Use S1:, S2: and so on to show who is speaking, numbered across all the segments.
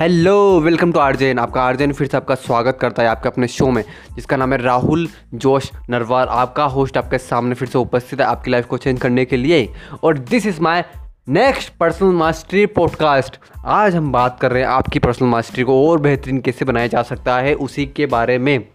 S1: Hello, welcome to आर्जन आपका आर्जन फिर से आपका स्वागत करता है आपके अपने शो में, जिसका नाम है राहुल जोश नरवार आपका होस्ट आपके सामने फिर से उपस्थित है आपकी लाइफ को चेंज करने के लिए। और this is my next personal mastery podcast आज हम बात कर रहे हैं आपकी पर्सनल मास्टरी को और बेहतरीन कैसे बनाया जा सकता है, उसी के बारे में।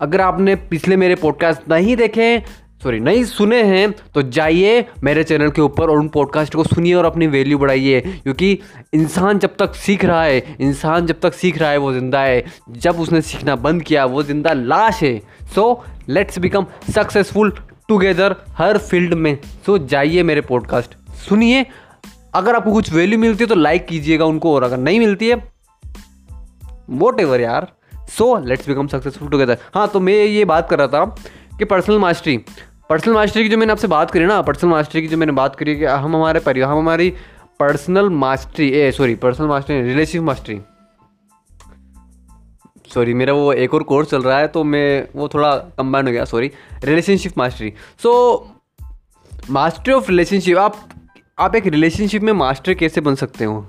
S1: अगर आपने पिछले मेरे पॉडकास्ट नहीं देखे सॉरी नहीं सुने हैं तो जाइए मेरे चैनल के ऊपर और उन पॉडकास्ट को सुनिए और अपनी वैल्यू बढ़ाइए क्योंकि इंसान जब तक सीख रहा है इंसान जब तक सीख रहा है वो ज़िंदा है। जब उसने सीखना बंद किया वो ज़िंदा लाश है। So let's become successful together her field में। सो so, जाइए मेरे पॉडकास्ट सुनिए। अगर आपको कुछ वैल्यू मिलती है तो लाइक कीजिएगा उनको और अगर नहीं मिलती है वोट एवर यार। So let's become successful together हाँ तो मैं ये बात कर रहा था कि पर्सनल मास्टरी पर्सनल मास्टरी की जो मैंने आपसे बात करी ना पर्सनल मास्टरी की जो मैंने बात करी कि हम हमारे परिवार हम हमारी personal mastery uh sorry personal mastery relationship mastery sorry मेरा वो एक और कोर्स चल रहा है तो मैं वो थोड़ा कंबाइन हो गया sorry relationship mastery so mastery of relationship आप आप एक रिलेशनशिप में मास्टर कैसे बन सकते हो?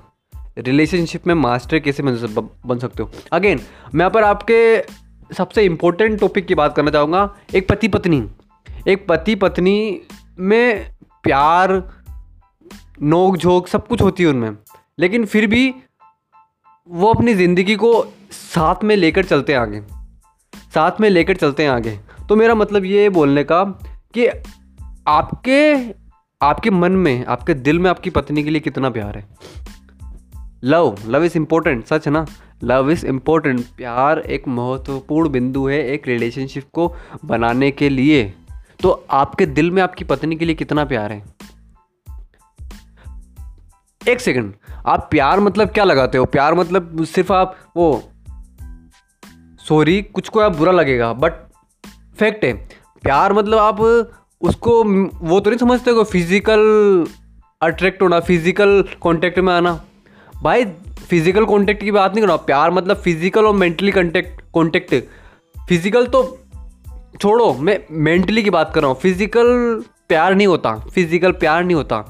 S1: रिलेशनशिप में मास्टर कैसे बन सकते हो? अगेन मैं यहाँ पर आपके सबसे इम्पोर्टेंट टॉपिक की बात करना चाहूँगा, एक पति पत्नी एक पति पत्नी में प्यार नोक झोंक सब कुछ होती है उनमें। लेकिन फिर भी वो अपनी ज़िंदगी को साथ में लेकर चलते हैं आगे। साथ में लेकर चलते हैं आगे। तो मेरा मतलब ये बोलने का कि आपके आपके मन में, आपके दिल में आपकी पत्नी के लिए कितना प्यार है। लव लव इज़ इम्पोर्टेंट सच है ना? लव इज़ इम्पोर्टेंट प्यार एक महत्वपूर्ण बिंदु है एक रिलेशनशिप को बनाने के लिए। तो आपके दिल में आपकी पत्नी के लिए कितना प्यार है? एक सेकंड। आप प्यार मतलब क्या लगाते हो? प्यार मतलब सिर्फ़ आप वो सॉरी कुछ को आप बुरा लगेगा बट फैक्ट है। प्यार मतलब आप उसको, वो तो नहीं समझते हो फ़िज़िकल अट्रैक्ट होना फ़िज़िकल कांटेक्ट में आना। भाई फ़िज़िकल कांटेक्ट की बात नहीं करना। प्यार मतलब फ़िज़िकल और मेंटली कांटेक्ट कांटेक्ट फ़िज़िकल तो छोड़ो, मैं मेंटली की बात कर रहा हूँ। फ़िज़िकल प्यार नहीं होता। फ़िज़िकल प्यार नहीं होता।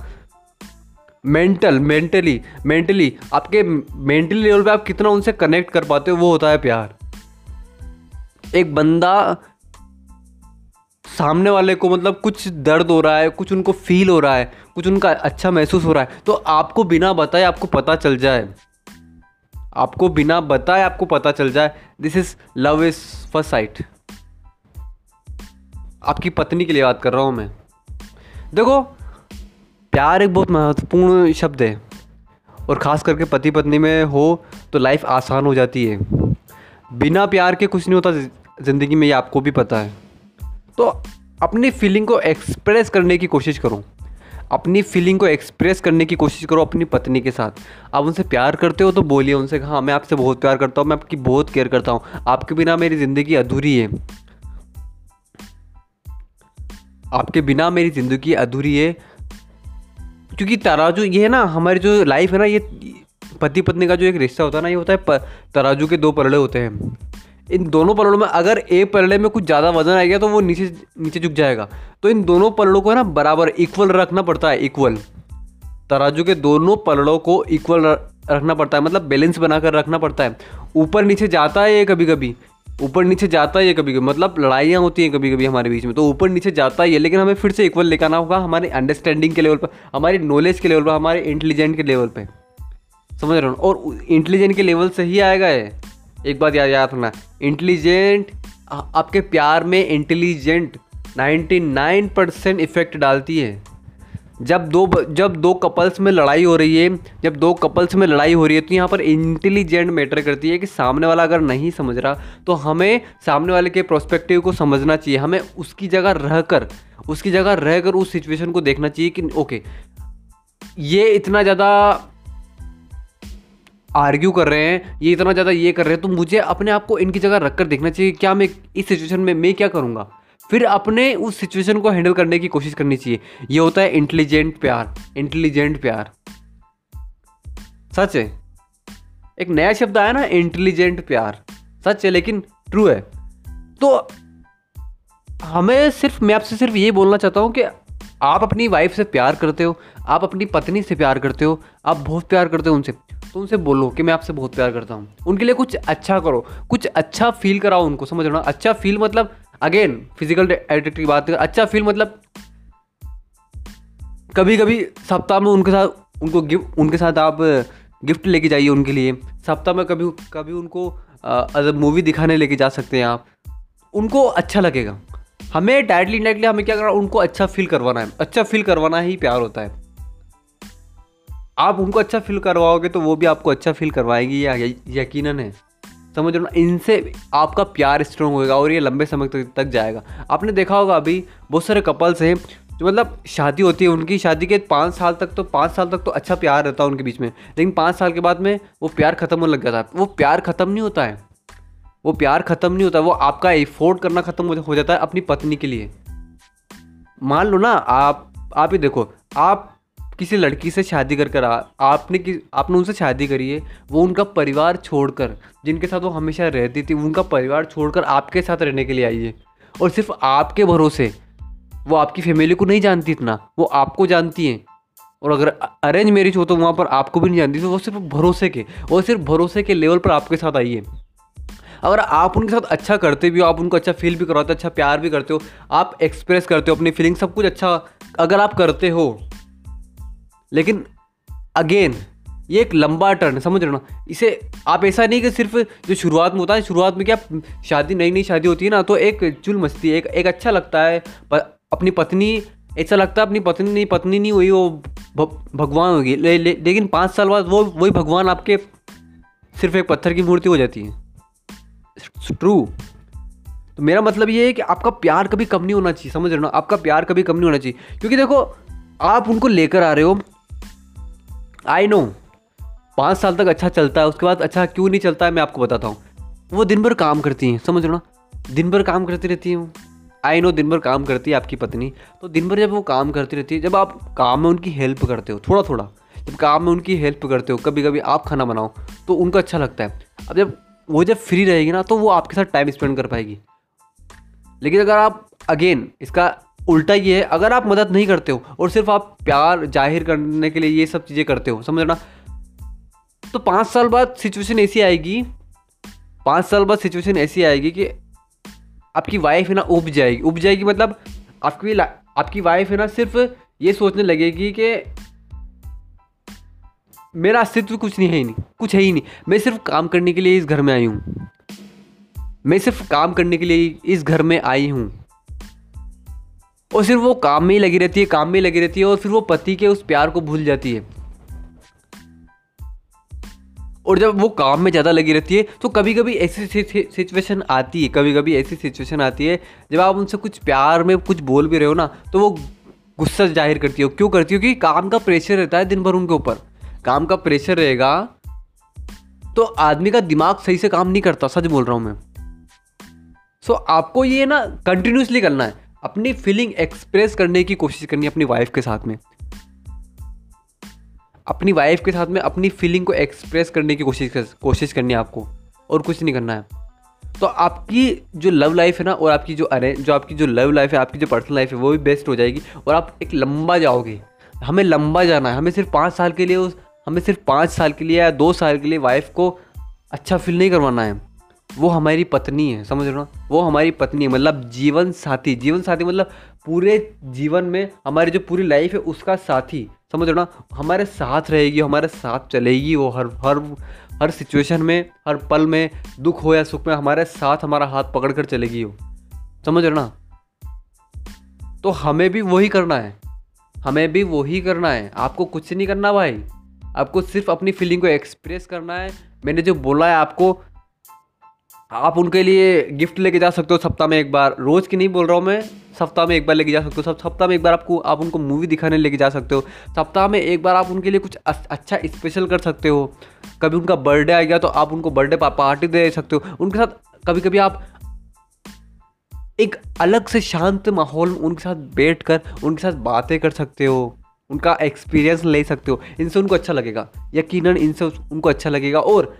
S1: मेंटल मेंटली मेंटली आपके मेंटली लेवल पे आप कितना उनसे कनेक्ट कर पाते हो, वो होता है प्यार। एक बंदा सामने वाले को मतलब कुछ दर्द हो रहा है, कुछ उनको फील हो रहा है, कुछ उनका अच्छा महसूस हो रहा है तो आपको बिना बताए आपको पता चल जाए। आपको बिना बताए आपको पता चल जाए। This is love is first sight आपकी पत्नी के लिए बात कर रहा हूँ मैं। देखो, प्यार एक बहुत महत्वपूर्ण शब्द है और ख़ास करके पति पत्नी में हो तो लाइफ आसान हो जाती है। बिना प्यार के कुछ नहीं होता ज़िंदगी में, ये आपको भी पता है। तो अपनी फीलिंग को एक्सप्रेस करने की कोशिश करो। अपनी फीलिंग को एक्सप्रेस करने की कोशिश करो अपनी पत्नी के साथ। आप उनसे प्यार करते हो तो बोलिए उनसे हाँ मैं आपसे बहुत प्यार करता हूँ, मैं आपकी बहुत केयर करता हूँ। आपके बिना मेरी ज़िंदगी अधूरी है। आपके बिना मेरी ज़िंदगी अधूरी है। क्योंकि तराजू, ये है ना, हमारी जो लाइफ है ना, ये पति पत्नी का जो एक रिश्ता होता है ना, ये होता है तराजू के दो पलड़े होते हैं। इन दोनों पलड़ों में अगर एक पलड़े में कुछ ज़्यादा वज़न आ गया तो वो नीचे नीचे झुक जाएगा। तो इन दोनों पलड़ों को है ना, बराबर इक्वल रखना पड़ता है इक्वल तराजू के दोनों पलड़ों को इक्वल रखना पड़ता है मतलब बैलेंस बनाकर रखना पड़ता है। ऊपर नीचे जाता है ये कभी कभी ऊपर नीचे जाता ही है कभी कभी मतलब लड़ाइयाँ होती हैं कभी कभी हमारे बीच में तो ऊपर नीचे जाता ही है, लेकिन हमें फिर से इक्वल लेकर आना होगा हमारे अंडरस्टैंडिंग के लेवल पर, हमारी नॉलेज के लेवल पर, हमारे इंटेलिजेंट के लेवल पर समझ रहे हो? और इंटेलिजेंट के लेवल से ही आएगा ये। एक बात याद याद रखना इंटेलिजेंट आपके प्यार में इंटेलिजेंट 99 परसेंट इफ़ेक्ट डालती है। जब दो जब दो कपल्स में लड़ाई हो रही है, जब दो कपल्स में लड़ाई हो रही है तो यहाँ पर इंटेलिजेंट मैटर करती है कि सामने वाला अगर नहीं समझ रहा तो हमें सामने वाले के प्रोस्पेक्टिव को समझना चाहिए। हमें उसकी जगह रहकर, उसकी जगह रहकर उस सिचुएशन को देखना चाहिए कि ओके ये इतना ज़्यादा आर्ग्यू कर रहे हैं, ये इतना ज़्यादा ये कर रहे हैं तो मुझे अपने आप को इनकी जगह रख कर देखना चाहिए क्या मैं इस सिचुएशन में, मैं क्या करूँगा? फिर अपने उस सिचुएशन को हैंडल करने की कोशिश करनी चाहिए। ये होता है इंटेलिजेंट प्यार इंटेलिजेंट प्यार। सच है? एक नया शब्द आया ना इंटेलिजेंट प्यार। सच है, लेकिन ट्रू है। तो हमें सिर्फ़, मैं आपसे सिर्फ़ ये बोलना चाहता हूँ कि आप अपनी वाइफ से प्यार करते हो, आप अपनी पत्नी से प्यार करते हो, आप बहुत प्यार करते हो उनसे। तो उनसे बोलो कि मैं आपसे बहुत प्यार करता हूँ। उनके लिए कुछ अच्छा करो, कुछ अच्छा फील कराओ उनको, समझ लो अच्छा फील मतलब अगेन फ़िज़िकल एडिक्ट की बात अच्छा फील मतलब कभी कभी सप्ताह में उनके साथ, उनको गिफ्ट उनके साथ आप गिफ्ट लेके जाइए उनके लिए। सप्ताह में कभी कभी उनको मूवी दिखाने लेके जा सकते हैं आप। उनको अच्छा लगेगा। हमें डायरेक्टली इंडायरेक्टली हमें क्या करना, उनको अच्छा फील करवाना है। अच्छा फील करवाना ही प्यार होता है। आप उनको अच्छा फील करवाओगे तो वो भी आपको अच्छा फील करवाएगी या, यकीनन है। समझ लो इनसे आपका प्यार स्ट्रॉन्ग होगा और ये लंबे समय तक तक जाएगा। आपने देखा होगा अभी बहुत सारे कपल्स हैं, जो मतलब शादी होती है उनकी, शादी के पाँच साल तक तो पाँच साल तक तो अच्छा प्यार रहता है उनके बीच में, लेकिन पाँच साल के बाद में वो प्यार ख़त्म होने लग जाता है। वो प्यार ख़त्म नहीं होता है। वो प्यार ख़त्म नहीं होता वो आपका एफोर्ड करना ख़त्म हो जाता है अपनी पत्नी के लिए। मान लो ना, आप आप ही देखो, आप किसी लड़की से शादी कर कर आपने कि, आपने उनसे शादी करी है, वो उनका परिवार छोड़कर, जिनके साथ वो हमेशा रहती थी, उनका परिवार छोड़कर आपके साथ रहने के लिए आई है। और सिर्फ़ आपके भरोसे, वो आपकी फैमिली को नहीं जानती इतना, वो आपको जानती हैं। और अगर अरेंज मैरिज हो तो वहाँ पर आपको भी नहीं जानती तो वो सिर्फ़ भरोसे के, वो सिर्फ़ भरोसे के लेवल पर आपके साथ आई है। अगर आप उनके साथ अच्छा करते भी हो, आप उनको अच्छा फील भी करवाते हो अच्छा प्यार भी करते हो, आप एक्सप्रेस करते हो अपनी फीलिंग सब कुछ अच्छा अगर आप करते हो लेकिन अगेन ये एक लंबा टर्न समझ रहे हो ना? इसे आप ऐसा नहीं कि सिर्फ़ जो शुरुआत में होता है शुरुआत में क्या शादी नई नई शादी होती है ना तो एक चुल मस्ती एक एक अच्छा लगता है। अपनी पत्नी ऐसा लगता है अपनी पत्नी नहीं पत्नी नहीं हुई वो भगवान होगी। ले, ले, लेकिन पाँच साल बाद वो वही भगवान आपके सिर्फ़ एक पत्थर की मूर्ति हो जाती है। ट्रू तो मेरा मतलब ये है कि आपका प्यार कभी कम नहीं होना चाहिए समझ रहे हो ना? आपका प्यार कभी कम नहीं होना चाहिए। क्योंकि देखो आप उनको लेकर आ रहे हो आई नो पाँच साल तक अच्छा चलता है, उसके बाद अच्छा क्यों नहीं चलता है, मैं आपको बताता हूँ। वो दिन भर काम करती हैं, समझ लो ना? दिन भर काम करती रहती हूँ आई नो दिन भर काम करती है आपकी पत्नी। तो दिन भर जब वो काम करती रहती है, जब आप काम में उनकी हेल्प करते हो थोड़ा थोड़ा जब काम में उनकी हेल्प करते हो कभी कभी आप खाना बनाओ तो उनको अच्छा लगता है। अब जब वो जब फ्री रहेगी ना तो वो आपके साथ टाइम स्पेंड कर पाएगी। लेकिन अगर आप अगेन इसका उल्टा ये है, अगर आप मदद नहीं करते हो और सिर्फ़ आप प्यार ज़ाहिर करने के लिए ये सब चीज़ें करते हो, समझ समझना तो पाँच साल बाद सिचुएशन ऐसी आएगी, पाँच साल बाद सिचुएशन ऐसी आएगी कि आपकी वाइफ है ना उब जाएगी। उब जाएगी मतलब आपकी आपकी वाइफ है ना सिर्फ़ ये सोचने लगेगी कि मेरा अस्तित्व कुछ नहीं है ही नहीं, कुछ है ही नहीं। मैं सिर्फ़ काम करने के लिए इस घर में आई हूँ। मैं सिर्फ़ काम करने के लिए इस घर में आई हूँ। और सिर्फ़ वो काम में ही लगी रहती है काम में लगी रहती है और फिर वो पति के उस प्यार को भूल जाती है। और जब वो काम में ज़्यादा लगी रहती है तो कभी कभी ऐसी सिचुएशन आती है कभी कभी ऐसी सिचुएशन आती है जब आप उनसे कुछ प्यार में कुछ बोल भी रहे हो ना तो वो गुस्सा ज़ाहिर करती हो। क्यों करती हो? क्योंकि काम का प्रेशर रहता है दिन भर उनके ऊपर। काम का प्रेशर रहेगा तो आदमी का दिमाग सही से काम नहीं करता सच बोल रहा हूँ मैं। सो so, आपको ये ना कंटिन्यूसली करना है। अपनी फीलिंग एक्सप्रेस करने की कोशिश करनी है अपनी वाइफ के साथ में। अपनी वाइफ के साथ में अपनी फीलिंग को एक्सप्रेस करने की कोशिश कोशिश करनी है आपको, और कुछ नहीं करना है। तो आपकी जो लव लाइफ है ना, और आपकी जो अरे, जो आपकी जो लव लाइफ है, आपकी जो पर्सनल लाइफ है, वो भी बेस्ट हो जाएगी, और आप एक लंबा जाओगे। हमें लंबा जाना है, हमें सिर्फ़ पाँच साल के लिए उस, हमें सिर्फ़ पाँच साल के लिए या दो साल के लिए वाइफ को अच्छा फील नहीं करवाना है। वो हमारी पत्नी है, समझ रहे हो वो हमारी पत्नी है मतलब जीवन साथी। जीवन साथी मतलब पूरे जीवन में हमारी जो पूरी लाइफ है, उसका साथी, समझ रहे ना? हमारे साथ रहेगी, हमारे साथ चलेगी वो हर हर हर सिचुएशन में, हर पल में, दुख हो या सुख में, हमारे साथ हमारा हाथ पकड़ कर चलेगी वो, समझ रहे ना? तो हमें भी वही करना है। हमें भी वही करना है। आपको कुछ नहीं करना भाई। आपको सिर्फ़ अपनी फीलिंग को एक्सप्रेस करना है। मैंने जो बोला है आपको आप उनके लिए गिफ्ट लेके जा सकते हो सप्ताह में एक बार। रोज़ की नहीं बोल रहा हूँ मैं, सप्ताह में एक बार लेके जा सकते हो। सब सप्ताह में एक बार आपको, आप उनको मूवी दिखाने लेके जा सकते हो। सप्ताह में एक बार आप उनके लिए कुछ अच्छा स्पेशल कर सकते हो। कभी उनका बर्थडे आ गया तो आप उनको बर्थडे पार्टी दे सकते हो। उनके साथ कभी कभी आप एक अलग से शांत माहौल में उनके साथ बैठ कर उनके साथ बातें कर सकते हो। उनका एक्सपीरियंस ले सकते हो। इनसे उनको अच्छा लगेगा। यकीनन इनसे उनको अच्छा लगेगा। और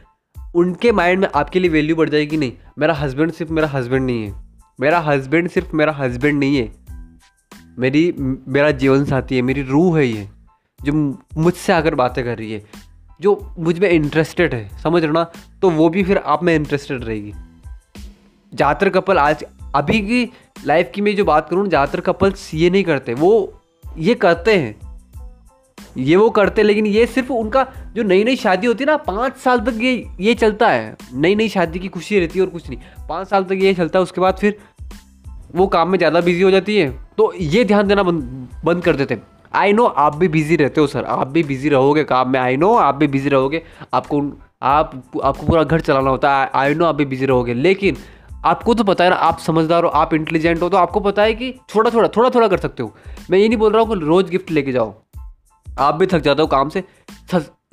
S1: उनके माइंड में आपके लिए वैल्यू बढ़ जाएगी नहीं? मेरा हस्बैंड सिर्फ़ मेरा हस्बैंड नहीं है। मेरा हस्बैंड सिर्फ़ मेरा हस्बैंड नहीं है। मेरी, मेरा जीवन साथी है, मेरी रूह है ये, जो मुझसे आकर बातें कर रही है, जो मुझमें इंटरेस्टेड है, समझ रहे ना? तो वो भी फिर आप में इंटरेस्टेड रहेगी। ज़्यादातर कपल आज, अभी की लाइफ की मैं जो बात करूँ ज़्यादातर कपल्स ये नहीं करते, वो ये करते हैं। ये वो करते लेकिन ये सिर्फ़ उनका जो नई नई शादी होती है ना, पाँच साल तक ये ये चलता है। नई नई शादी की खुशी रहती है और कुछ नहीं। पाँच साल तक ये चलता है, उसके बाद फिर वो काम में ज़्यादा बिज़ी हो जाती है। तो ये ध्यान देना बंद बंद कर देते आई नो आप भी बिज़ी रहते हो सर आप भी बिज़ी रहोगे काम में। आई नो आप भी बिज़ी रहोगे। आपको आप, आपको पूरा घर चलाना होता है। आई नो आप भी बिज़ी रहोगे। लेकिन आपको तो पता है ना, आप समझदार हो, आप इंटेलिजेंट हो तो आपको पता है कि थोड़ा थोड़ा थोड़ा थोड़ा कर सकते हो। मैं ये नहीं बोल रहा हूँ कि रोज़ गिफ्ट लेके जाओ। आप भी थक जाते हो काम से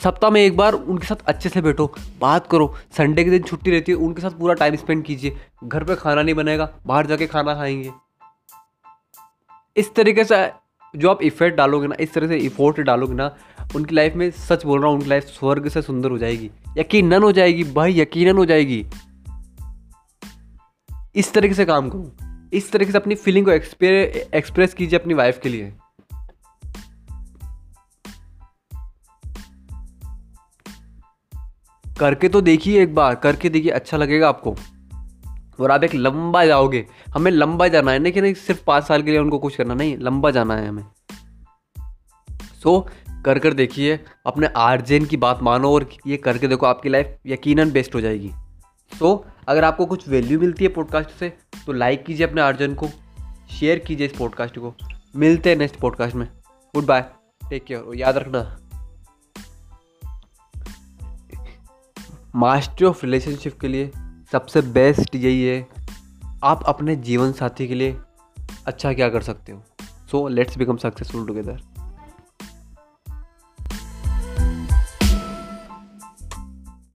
S1: सप्ताह में एक बार उनके साथ अच्छे से बैठो, बात करो, संडे के दिन छुट्टी रहती है, उनके साथ पूरा टाइम स्पेंड कीजिए, घर पे खाना नहीं बनेगा, बाहर जाके खाना खाएँगे। इस तरीके से जो आप इफ़ेक्ट डालोगे ना, इस तरह से इफोर्ट डालोगे ना, उनकी लाइफ में सच बोल रहा हूँ, उनकी लाइफ स्वर्ग से सुंदर हो जाएगी, यकीनन हो जाएगी, भाई यकीनन हो जाएगी। इस तरीके से काम करूँ, इस तरीके से अपनी फीलिंग को एक्सप्रेस कीजिए अपनी वाइफ के लिए। करके तो देखिए एक बार करके देखिए अच्छा लगेगा आपको। और आप एक लंबा जाओगे हमें लंबा जाना है। नहीं कि नहीं सिर्फ़ पाँच साल के लिए उनको कुछ करना नहीं लंबा जाना है हमें। सो so, कर कर देखिए अपने आर्जेन की बात मानो और ये करके देखो आपकी लाइफ यकीनन बेस्ट हो जाएगी। सो so, अगर आपको कुछ वैल्यू मिलती है पॉडकास्ट से तो लाइक कीजिए अपने आर्जन को शेयर कीजिए इस पॉडकास्ट को। मिलते हैं नेक्स्ट पॉडकास्ट में। गुड बाय टेक केयर और याद रखना मास्टर ऑफ़ रिलेशनशिप के लिए सबसे बेस्ट यही है, आप अपने जीवन साथी के लिए अच्छा क्या कर सकते हो? So let's become successful together